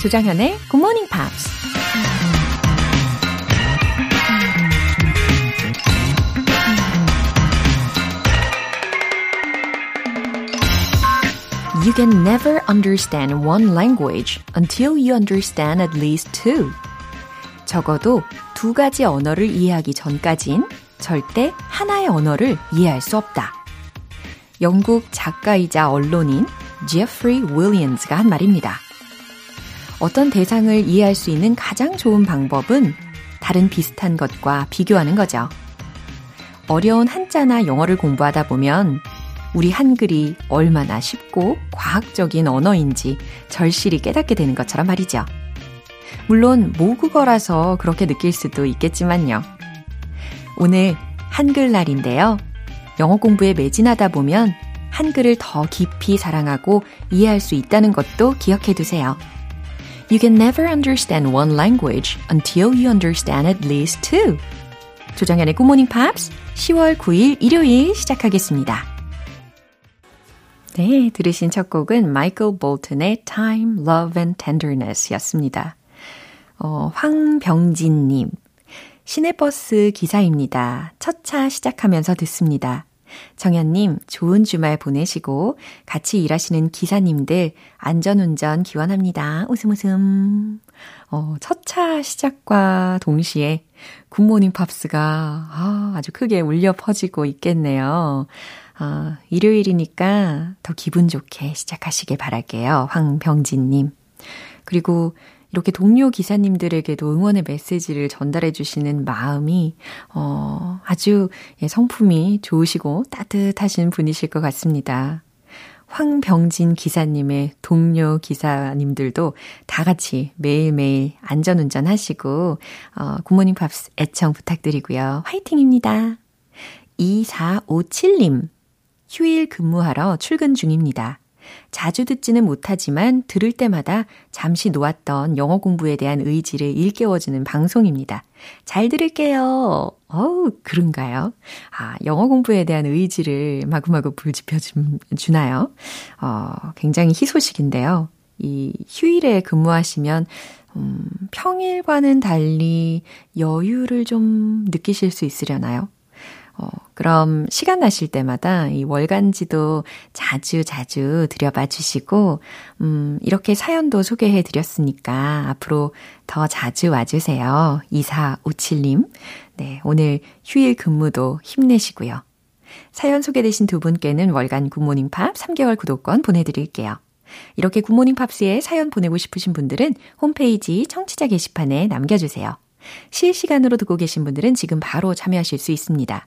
조장현의 Good Morning Pops. You can never understand one language until you understand at least two. 적어도 두 가지 언어를 이해하기 전까진 절대 하나의 언어를 이해할 수 없다. 영국 작가이자 언론인 제프리 윌리엄스가 한 말입니다. 어떤 대상을 이해할 수 있는 가장 좋은 방법은 다른 비슷한 것과 비교하는 거죠. 어려운 한자나 영어를 공부하다 보면 우리 한글이 얼마나 쉽고 과학적인 언어인지 절실히 깨닫게 되는 것처럼 말이죠. 물론 모국어라서 그렇게 느낄 수도 있겠지만요. 오늘 한글날인데요. 영어 공부에 매진하다 보면 한글을 더 깊이 사랑하고 이해할 수 있다는 것도 기억해 두세요. You can never understand one language until you understand at least two. 조정현의 Good Morning Pops 10월 9일 일요일 시작하겠습니다. 네, 들으신 첫 곡은 마이클 볼튼의 Time, Love and Tenderness 였습니다. 어, 황병진님. 시내버스 기사입니다. 첫 차 시작하면서 듣습니다. 정현님, 좋은 주말 보내시고 같이 일하시는 기사님들 안전운전 기원합니다. 웃음 웃음. 어, 첫 차 시작과 동시에 굿모닝 팝스가 아, 아주 크게 울려 퍼지고 있겠네요. 아, 일요일이니까 더 기분 좋게 시작하시길 바랄게요. 황병진님. 그리고 이렇게 동료 기사님들에게도 응원의 메시지를 전달해 주시는 마음이, 어, 아주 예, 성품이 좋으시고 따뜻하신 분이실 것 같습니다. 황병진 기사님의 동료 기사님들도 다 같이 매일매일 안전운전 하시고, 어, 굿모닝 팝스 애청 부탁드리고요. 화이팅입니다. 2457님. 휴일 근무하러 출근 중입니다. 자주 듣지는 못하지만 들을 때마다 잠시 놓았던 영어 공부에 대한 의지를 일깨워주는 방송입니다. 잘 들을게요. 어우, 그런가요? 아, 영어 공부에 대한 의지를 마구마구 불지펴주나요? 어, 굉장히 희소식인데요. 이 휴일에 근무하시면, 음, 평일과는 달리 여유를 좀 느끼실 수 있으려나요? 어, 그럼 시간 나실 때마다 이 월간지도 자주 자주 들여봐 주시고, 음, 이렇게 사연도 소개해 드렸으니까 앞으로 더 자주 와주세요. 2457님. 네, 오늘 휴일 근무도 힘내시고요. 사연 소개되신 두 분께는 월간 굿모닝 팝 3개월 구독권 보내드릴게요. 이렇게 굿모닝 팝스에 사연 보내고 싶으신 분들은 홈페이지 청취자 게시판에 남겨주세요. 실시간으로 듣고 계신 분들은 지금 바로 참여하실 수 있습니다.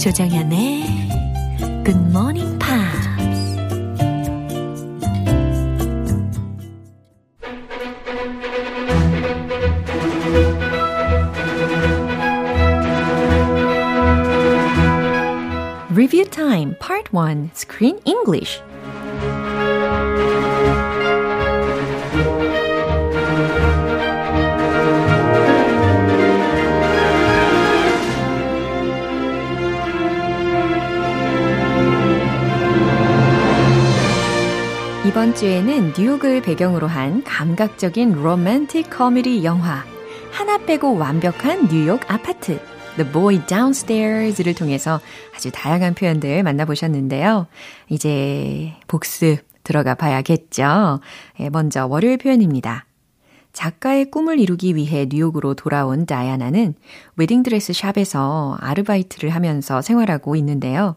조정현의 Good Morning Pops. Review Time Part 1 Screen English 이번 주에는 뉴욕을 배경으로 한 감각적인 로맨틱 코미디 영화 하나 빼고 완벽한 뉴욕 아파트 The Boy Downstairs를 통해서 아주 다양한 표현들 만나보셨는데요. 이제 복습 들어가 봐야겠죠. 예, 먼저 월요일 표현입니다. 작가의 꿈을 이루기 위해 뉴욕으로 돌아온 다이아나는 웨딩드레스 샵에서 아르바이트를 하면서 생활하고 있는데요.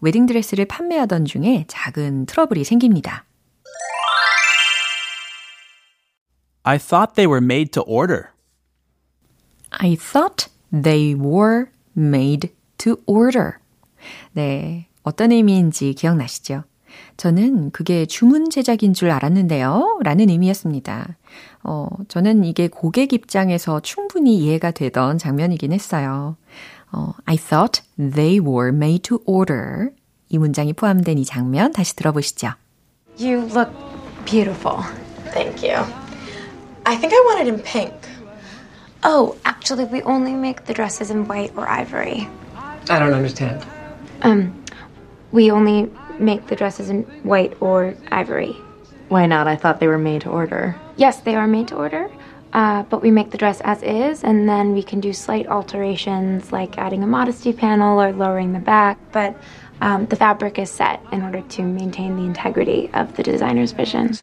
웨딩드레스를 판매하던 중에 작은 트러블이 생깁니다. I thought they were made to order. I thought they were made to order. 네. 어떤 의미인지 기억나시죠? 저는 그게 주문 제작인 줄 알았는데요. 라는 의미였습니다. 어, 저는 이게 고객 입장에서 충분히 이해가 되던 장면이긴 했어요. 어, I thought they were made to order. 이 문장이 포함된 이 장면 다시 들어보시죠. You look beautiful. Thank you. I think I want it in pink. Oh, actually, we only make the dresses in white or ivory. I don't understand. Um, we only make the dresses in white or ivory. Why not? I thought they were made to order. Yes, they are made to order, uh, but we make the dress as is, and then we can do slight alterations like adding a modesty panel or lowering the back. But um, the fabric is set in order to maintain the integrity of the designer's vision.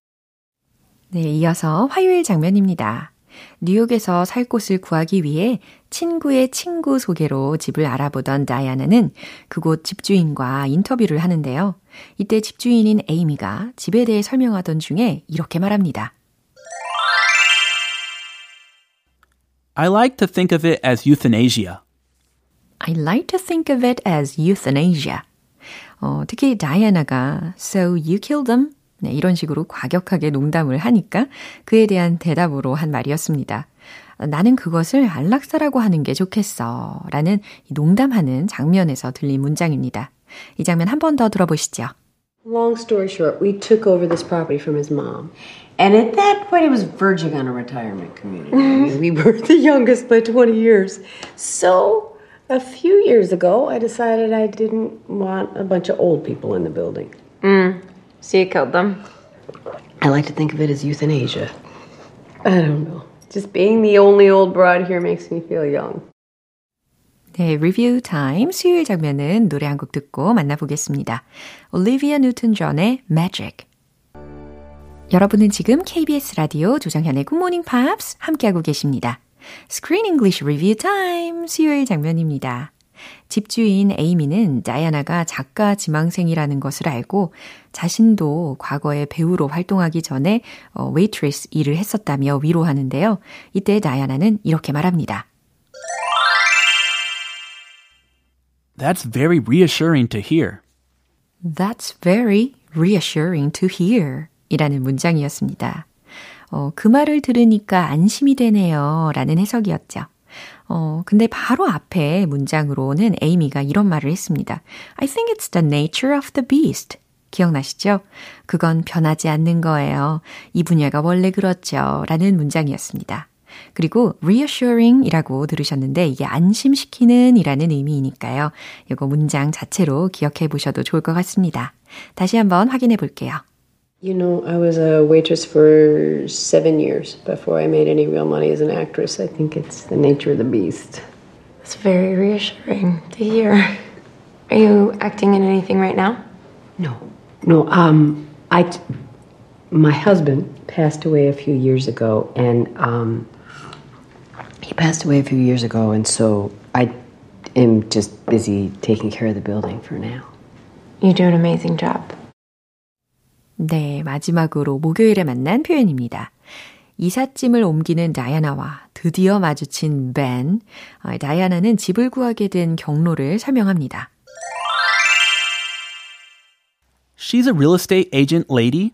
네, 이어서 화요일 장면입니다. 뉴욕에서 살 곳을 구하기 위해 친구의 친구 소개로 집을 알아보던 다이아나는 그곳 집주인과 인터뷰를 하는데요. 이때 집주인인 에이미가 집에 대해 설명하던 중에 이렇게 말합니다. I like to think of it as euthanasia. I like to think of it as euthanasia. 어, 특히 다이아나가 So you killed them? 네, 이런 식으로 과격하게 농담을 하니까 그에 대한 대답으로 한 말이었습니다. 나는 그것을 안락사라고 하는 게 좋겠어. 라는 농담하는 장면에서 들린 문장입니다. 이 장면 한 번 더 들어보시죠. Long story short, we took over this property from his mom. And at that point, it was verging on a retirement community. Mean, we were the youngest by 20 years. So, a few years ago, I decided I didn't want a bunch of old people in the building. Mm. So you killed them? I like to think of it as euthanasia. I don't know. Just being the only old broad here makes me feel young. 네, 리뷰 타임 수요일 장면은 노래 한 곡 듣고 만나보겠습니다. 올리비아 뉴튼 존의 Magic. 여러분은 지금 KBS 라디오 조정현의 굿모닝 팝스 함께하고 계십니다. Screen English Review Time 수요일 장면입니다. 집주인 에이미는 다이아나가 작가 지망생이라는 것을 알고 자신도 과거에 배우로 활동하기 전에 어, 웨이트리스 일을 했었다며 위로하는데요. 이때 다이아나는 이렇게 말합니다. That's very reassuring to hear. That's very reassuring to hear. 이라는 문장이었습니다. 어, 그 말을 들으니까 안심이 되네요. 라는 해석이었죠. 어, 근데 바로 앞에 문장으로는 에이미가 이런 말을 했습니다. I think it's the nature of the beast. 기억나시죠? 그건 변하지 않는 거예요. 이 분야가 원래 그렇죠. 라는 문장이었습니다. 그리고 reassuring 이라고 들으셨는데 이게 안심시키는 이라는 의미이니까요. 이거 문장 자체로 기억해 보셔도 좋을 것 같습니다. 다시 한번 확인해 볼게요. You know, I was a waitress for seven years before I made any real money as an actress. I think it's the nature of the beast. It's very reassuring to hear. Are you acting in anything right now? No, no. Um, I, my husband passed away a few years ago, and um, he passed away a few years ago, and so I am just busy taking care of the building for now. You do an amazing job. 네, 마지막으로 목요일에 만난 표현입니다. 이삿짐을 옮기는 다이아나와 드디어 마주친 벤. 다이아나는 집을 구하게 된 경로를 설명합니다. She's a real estate agent lady.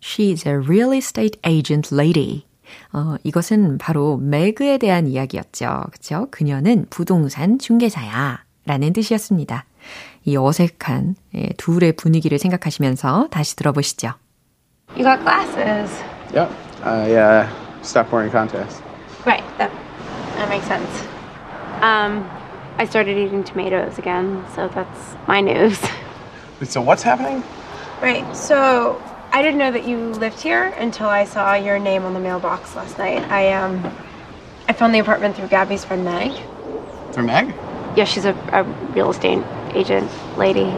She's a real estate agent lady. 어, 이것은 바로 매그에 대한 이야기였죠. 그쵸? 그녀는 부동산 중개사야. 라는 뜻이었습니다. 이 어색한 예, 둘의 분위기를 생각하시면서 다시 들어보시죠. You got glasses. Yep. I uh, stopped wearing contacts. Right, that, that makes sense. Um, I started eating tomatoes again, so that's my news. So what's happening? Right, so I didn't know that you lived here until I saw your name on the mailbox last night. I um, I found the apartment through Gabby's friend Meg. Through Meg? Yeah, she's a, a real estate agent lady.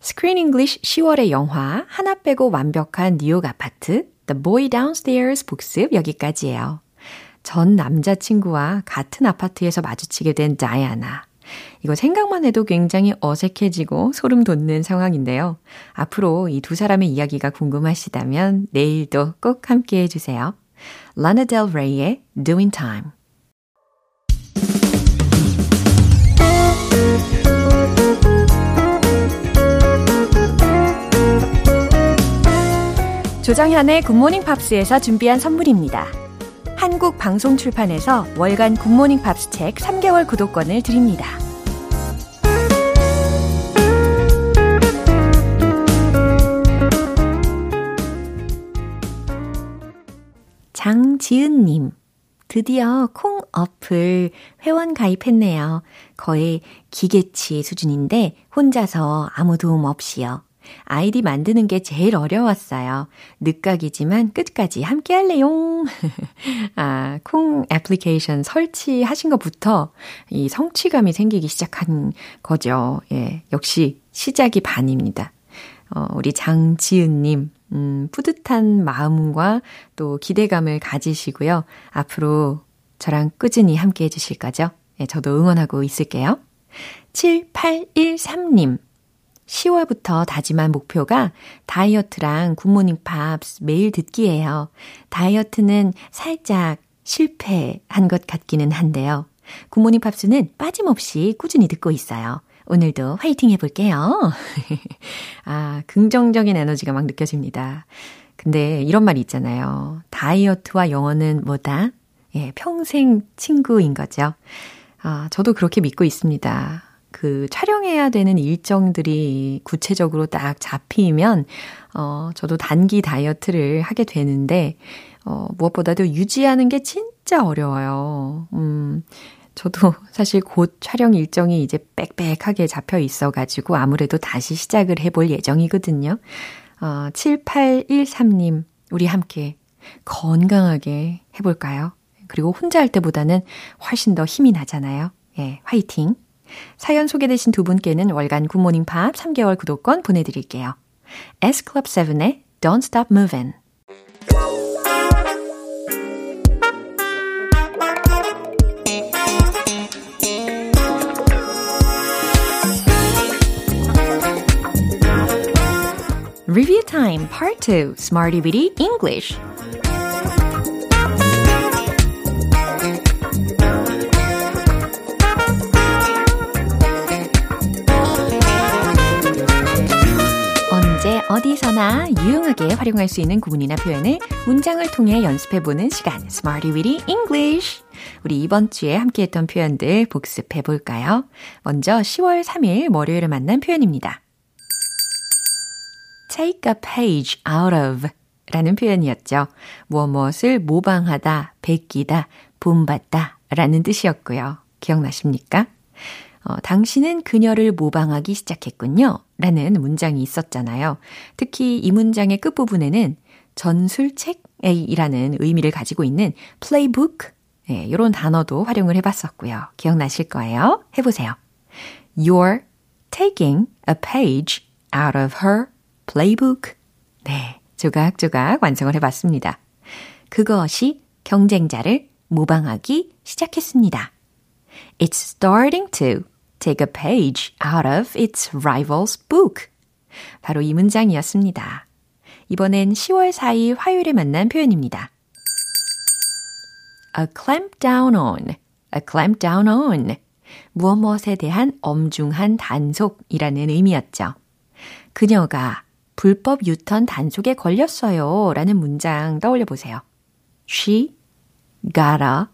스크린 잉글리쉬 10월의 영화 하나 빼고 완벽한 뉴욕 아파트 The Boy Downstairs 복습 여기까지예요. 전 남자친구와 같은 아파트에서 마주치게 된 다이아나. 이거 생각만 해도 굉장히 어색해지고 소름 돋는 상황인데요. 앞으로 이 두 사람의 이야기가 궁금하시다면 내일도 꼭 함께 해주세요. 라나 델 레이의 Doin' Time. 조정현의 굿모닝 팝스에서 준비한 선물입니다. 한국 방송 출판에서 월간 굿모닝 팝스 책 3개월 구독권을 드립니다. 장지은님, 드디어 콩 어플 회원 가입했네요. 거의 기계치 수준인데 혼자서 아무 도움 없이요. 아이디 만드는 게 제일 어려웠어요. 늦각이지만 끝까지 함께 할래용. 아, 콩 애플리케이션 설치하신 것부터 이 성취감이 생기기 시작한 거죠. 예, 역시 시작이 반입니다. 어, 우리 장지은님, 음, 뿌듯한 마음과 또 기대감을 가지시고요. 앞으로 저랑 꾸준히 함께 해주실 거죠? 예, 저도 응원하고 있을게요. 7813님, 10월부터 다짐한 목표가 다이어트랑 굿모닝 팝스 매일 듣기예요. 다이어트는 살짝 실패한 것 같기는 한데요. 굿모닝 팝스는 빠짐없이 꾸준히 듣고 있어요. 오늘도 화이팅 해볼게요. 아, 긍정적인 에너지가 막 느껴집니다. 근데 이런 말이 있잖아요. 다이어트와 영어는 뭐다? 예, 평생 친구인 거죠. 아, 저도 그렇게 믿고 있습니다. 그 촬영해야 되는 일정들이 구체적으로 딱 잡히면, 어, 저도 단기 다이어트를 하게 되는데, 어, 무엇보다도 유지하는 게 진짜 어려워요. 음, 저도 사실 곧 촬영 일정이 이제 빽빽하게 잡혀 있어가지고 아무래도 다시 시작을 해볼 예정이거든요. 어, 7813님, 우리 함께 건강하게 해볼까요? 그리고 혼자 할 때보다는 훨씬 더 힘이 나잖아요. 예, 화이팅! 사연 소개되신 두 분께는 월간 굿모닝 팝 3개월 구독권 보내드릴게요. S클럽7의 Don't Stop Movin' Review Time Part 2 Smarty Bitty English 어디서나 유용하게 활용할 수 있는 구문이나 표현을 문장을 통해 연습해보는 시간 Smarty Bitty English 우리 이번 주에 함께했던 표현들 복습해 볼까요? 먼저 10월 3일 월요일에 만난 표현입니다. take a page out of 라는 표현이었죠. 무엇 무엇을 모방하다, 베끼다, 본받다 라는 뜻이었고요. 기억나십니까? 어, 당신은 그녀를 모방하기 시작했군요. 라는 문장이 있었잖아요. 특히 이 문장의 끝부분에는 전술책이라는 의미를 가지고 있는 playbook, 네, 이런 단어도 활용을 해봤었고요. 기억나실 거예요. 해보세요. You're taking a page out of her playbook. 네, 조각조각 완성을 해봤습니다. 그것이 경쟁자를 모방하기 시작했습니다. It's starting to take a page out of its rival's book. 바로 이 문장이었습니다. 이번엔 10월 4일 화요일에 만난 표현입니다. a clamp down on, a clamp down on. 무엇 무엇에 대한 엄중한 단속이라는 의미였죠. 그녀가 불법 유턴 단속에 걸렸어요. 라는 문장 떠올려 보세요. She gotta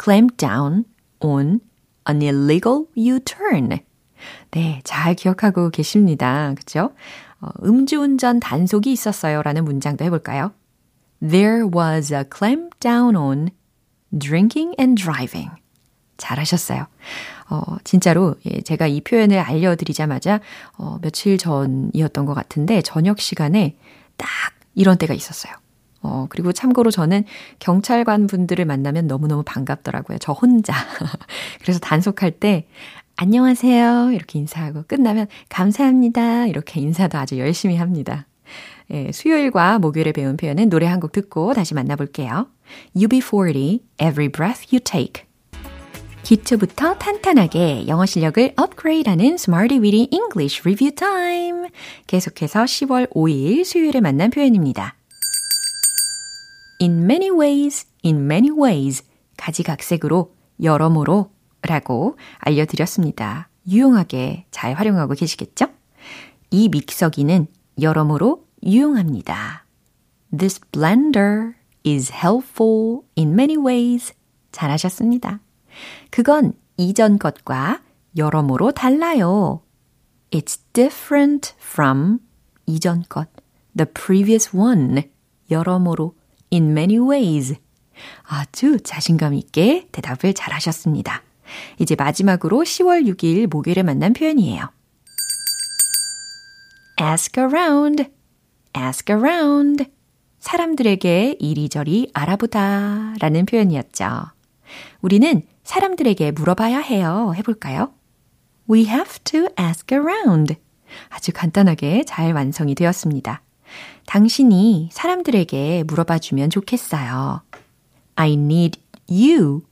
clamp down on an illegal U-turn. 네, 잘 기억하고 계십니다. 그죠? 어, 음주운전 단속이 있었어요. 라는 문장도 해볼까요? There was a clamp down on drinking and driving. 잘하셨어요. 어, 진짜로, 예, 제가 이 표현을 알려드리자마자, 어, 며칠 전이었던 것 같은데, 저녁 시간에 딱 이런 때가 있었어요. 어, 그리고 참고로 저는 경찰관 분들을 만나면 너무너무 반갑더라고요. 저 혼자. 그래서 단속할 때, 안녕하세요. 이렇게 인사하고 끝나면 감사합니다. 이렇게 인사도 아주 열심히 합니다. 예, 수요일과 목요일에 배운 표현은 노래 한 곡 듣고 다시 만나볼게요. UB40, Every Breath You Take. 기초부터 탄탄하게 영어 실력을 업그레이드하는 Smarty Weedy English Review Time. 계속해서 10월 5일 수요일에 만난 표현입니다. In many ways, in many ways. 가지각색으로, 여러모로 라고 알려드렸습니다. 유용하게 잘 활용하고 계시겠죠? 이 믹서기는 여러모로 유용합니다. This blender is helpful in many ways. 잘하셨습니다. 그건 이전 것과 여러모로 달라요. It's different from 이전 것, the previous one. 여러모로 in many ways. 아주 자신감 있게 대답을 잘 하셨습니다. 이제 마지막으로 10월 6일 목요일에 만난 표현이에요. ask around, ask around. 사람들에게 이리저리 알아보다 라는 표현이었죠. 우리는 사람들에게 물어봐야 해요. 해볼까요? We have to ask around. 아주 간단하게 잘 완성이 되었습니다. 당신이 사람들에게 물어봐 주면 좋겠어요. I need you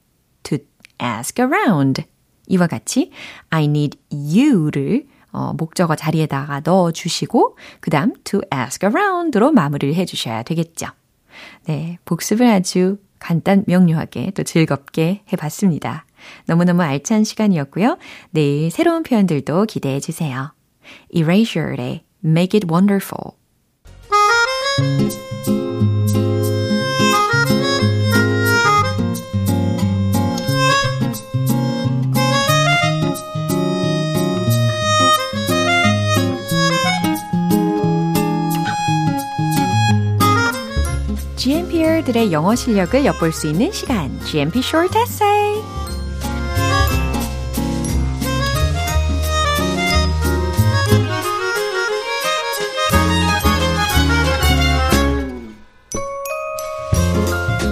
to ask around. 이와 같이 I need you를 어, 목적어 자리에다가 넣어 주시고 그 다음 to ask around로 마무리를 해 주셔야 되겠죠. 네, 복습을 아주 간단 명료하게 또 즐겁게 해 봤습니다. 너무너무 알찬 시간이었고요. 내일 새로운 표현들도 기대해 주세요. Erasure의 Make It Wonderful GMPR들의 영어 실력을 엿볼 수 있는 시간, GMP Short Essay.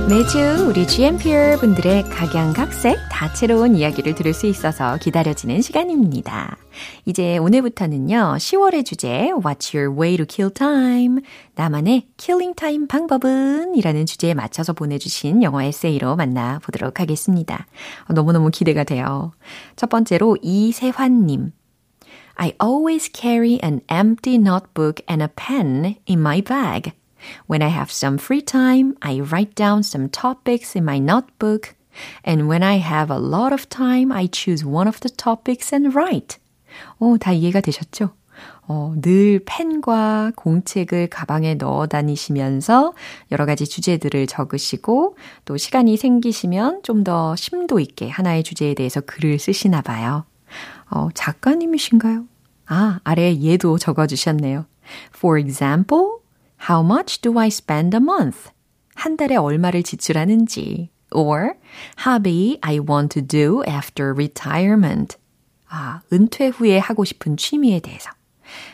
매주 우리 GMPR 분들의 각양각색 다채로운 이야기를 들을 수 있어서 기다려지는 시간입니다. 이제 오늘부터는요, 10월의 주제, What's your way to kill time? 나만의 killing time 방법은? 이라는 주제에 맞춰서 보내주신 영어 에세이로 만나보도록 하겠습니다. 너무너무 기대가 돼요. 첫 번째로 이세환님. I always carry an empty notebook and a pen in my bag. When I have some free time, I write down some topics in my notebook. And when I have a lot of time, I choose one of the topics and write. 어, 다 이해가 되셨죠? 어, 늘 펜과 공책을 가방에 넣어 다니시면서 여러 가지 주제들을 적으시고 또 시간이 생기시면 좀 더 심도 있게 하나의 주제에 대해서 글을 쓰시나 봐요. 어, 작가님이신가요? 아, 아래에 얘도 적어주셨네요. For example, How much do I spend a month? 한 달에 얼마를 지출하는지. Or hobby I want to do after retirement. 아, 은퇴 후에 하고 싶은 취미에 대해서.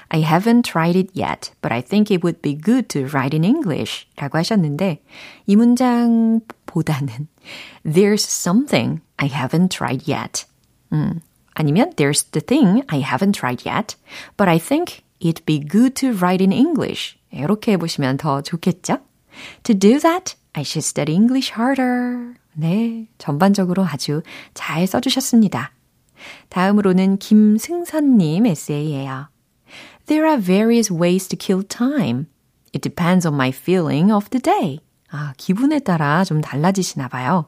I haven't tried it yet, but I think it would be good to write in English. 라고 하셨는데, 이 문장보다는 There's something I haven't tried yet. 음, 아니면 There's the thing I haven't tried yet, but I think it'd be good to write in English. 이렇게 해보시면 더 좋겠죠? To do that, I should study English harder. 네, 전반적으로 아주 잘 써주셨습니다. 다음으로는 김승선님 에세이예요. There are various ways to kill time. It depends on my feeling of the day. 아, 기분에 따라 좀 달라지시나 봐요.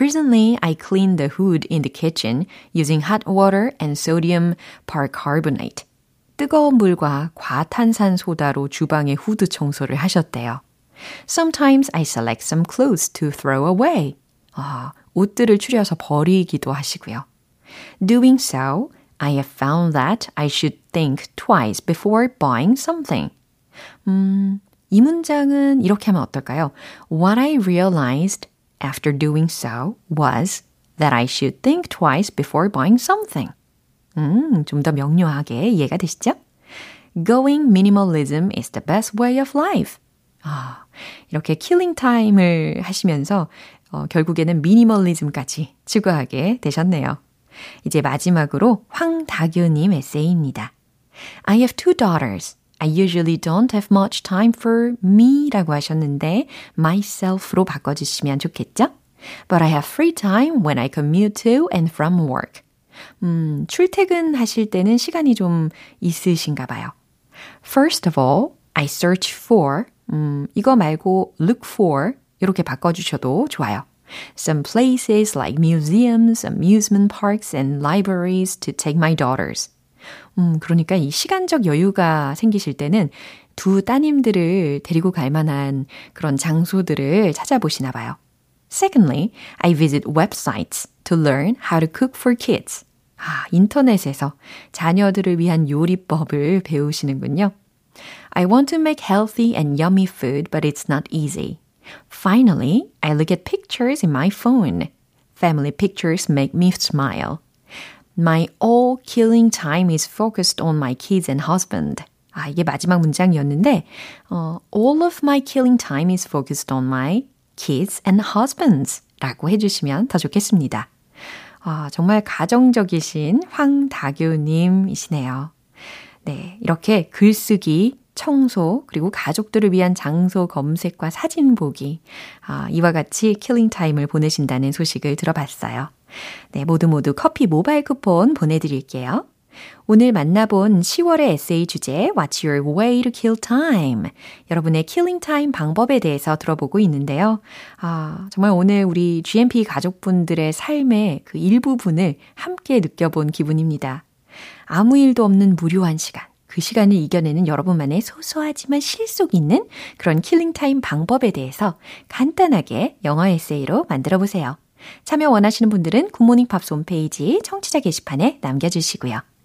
Recently, I cleaned the hood in the kitchen using hot water and sodium percarbonate. 뜨거운 물과 과탄산 소다로 주방의 후드 청소를 하셨대요. Sometimes I select some clothes to throw away. 아, 옷들을 추려서 버리기도 하시고요. Doing so, I have found that I should think twice before buying something. 음, 이 문장은 이렇게 하면 어떨까요? What I realized after doing so was that I should think twice before buying something. 음, 좀 더 명료하게 이해가 되시죠? Going minimalism is the best way of life. 아, 이렇게 killing time을 하시면서 어, 결국에는 미니멀리즘까지 추구하게 되셨네요. 이제 마지막으로 황다교님 에세이입니다. I have two daughters. I usually don't have much time for me 라고 하셨는데 myself로 바꿔주시면 좋겠죠? But I have free time when I commute to and from work. 음, 출퇴근하실 때는 시간이 좀 있으신가 봐요. First of all, I search for, 음, 이거 말고 look for 이렇게 바꿔주셔도 좋아요. Some places like museums, amusement parks, and libraries to take my daughters. 음, 그러니까 이 시간적 여유가 생기실 때는 두 따님들을 데리고 갈 만한 그런 장소들을 찾아보시나 봐요. Secondly, I visit websites to learn how to cook for kids. 아, 인터넷에서 자녀들을 위한 요리법을 배우시는군요. I want to make healthy and yummy food, but it's not easy. Finally, I look at pictures in my phone. Family pictures make me smile. My all killing time is focused on my kids and husband. 아, 이게 마지막 문장이었는데, 어, all of my killing time is focused on my kids and husbands 라고 해주시면 더 좋겠습니다. 아, 정말 가정적이신 황다교님이시네요. 네, 이렇게 글쓰기, 청소, 그리고 가족들을 위한 장소 검색과 사진 보기, 아, 이와 같이 killing time을 보내신다는 소식을 들어봤어요. 네, 모두 모두 커피 모바일 쿠폰 보내드릴게요. 오늘 만나본 10월의 에세이 주제 What's your way to kill time? 여러분의 killing time 방법에 대해서 들어보고 있는데요. 아, 정말 오늘 우리 GMP 가족분들의 삶의 그 일부분을 함께 느껴본 기분입니다. 아무 일도 없는 무료한 시간. 그 시간을 이겨내는 여러분만의 소소하지만 실속 있는 그런 killing time 방법에 대해서 간단하게 영어 에세이로 만들어 보세요. 참여 원하시는 분들은 굿모닝 팝스 홈페이지 청취자 게시판에 남겨주시고요.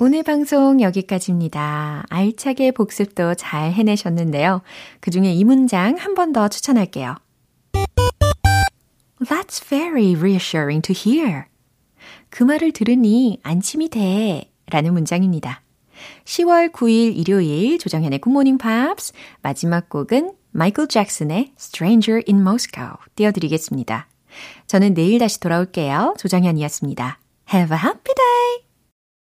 오늘 방송 여기까지입니다. 알차게 복습도 잘 해내셨는데요. 그 중에 이 문장 한 번 더 추천할게요. That's very reassuring to hear. 그 말을 들으니 안심이 돼. 라는 문장입니다. 10월 9일 일요일 조정현의 굿모닝 팝스 마지막 곡은 마이클 잭슨의 Stranger in Moscow 띄워드리겠습니다. 저는 내일 다시 돌아올게요. 조정현이었습니다. Have a happy day!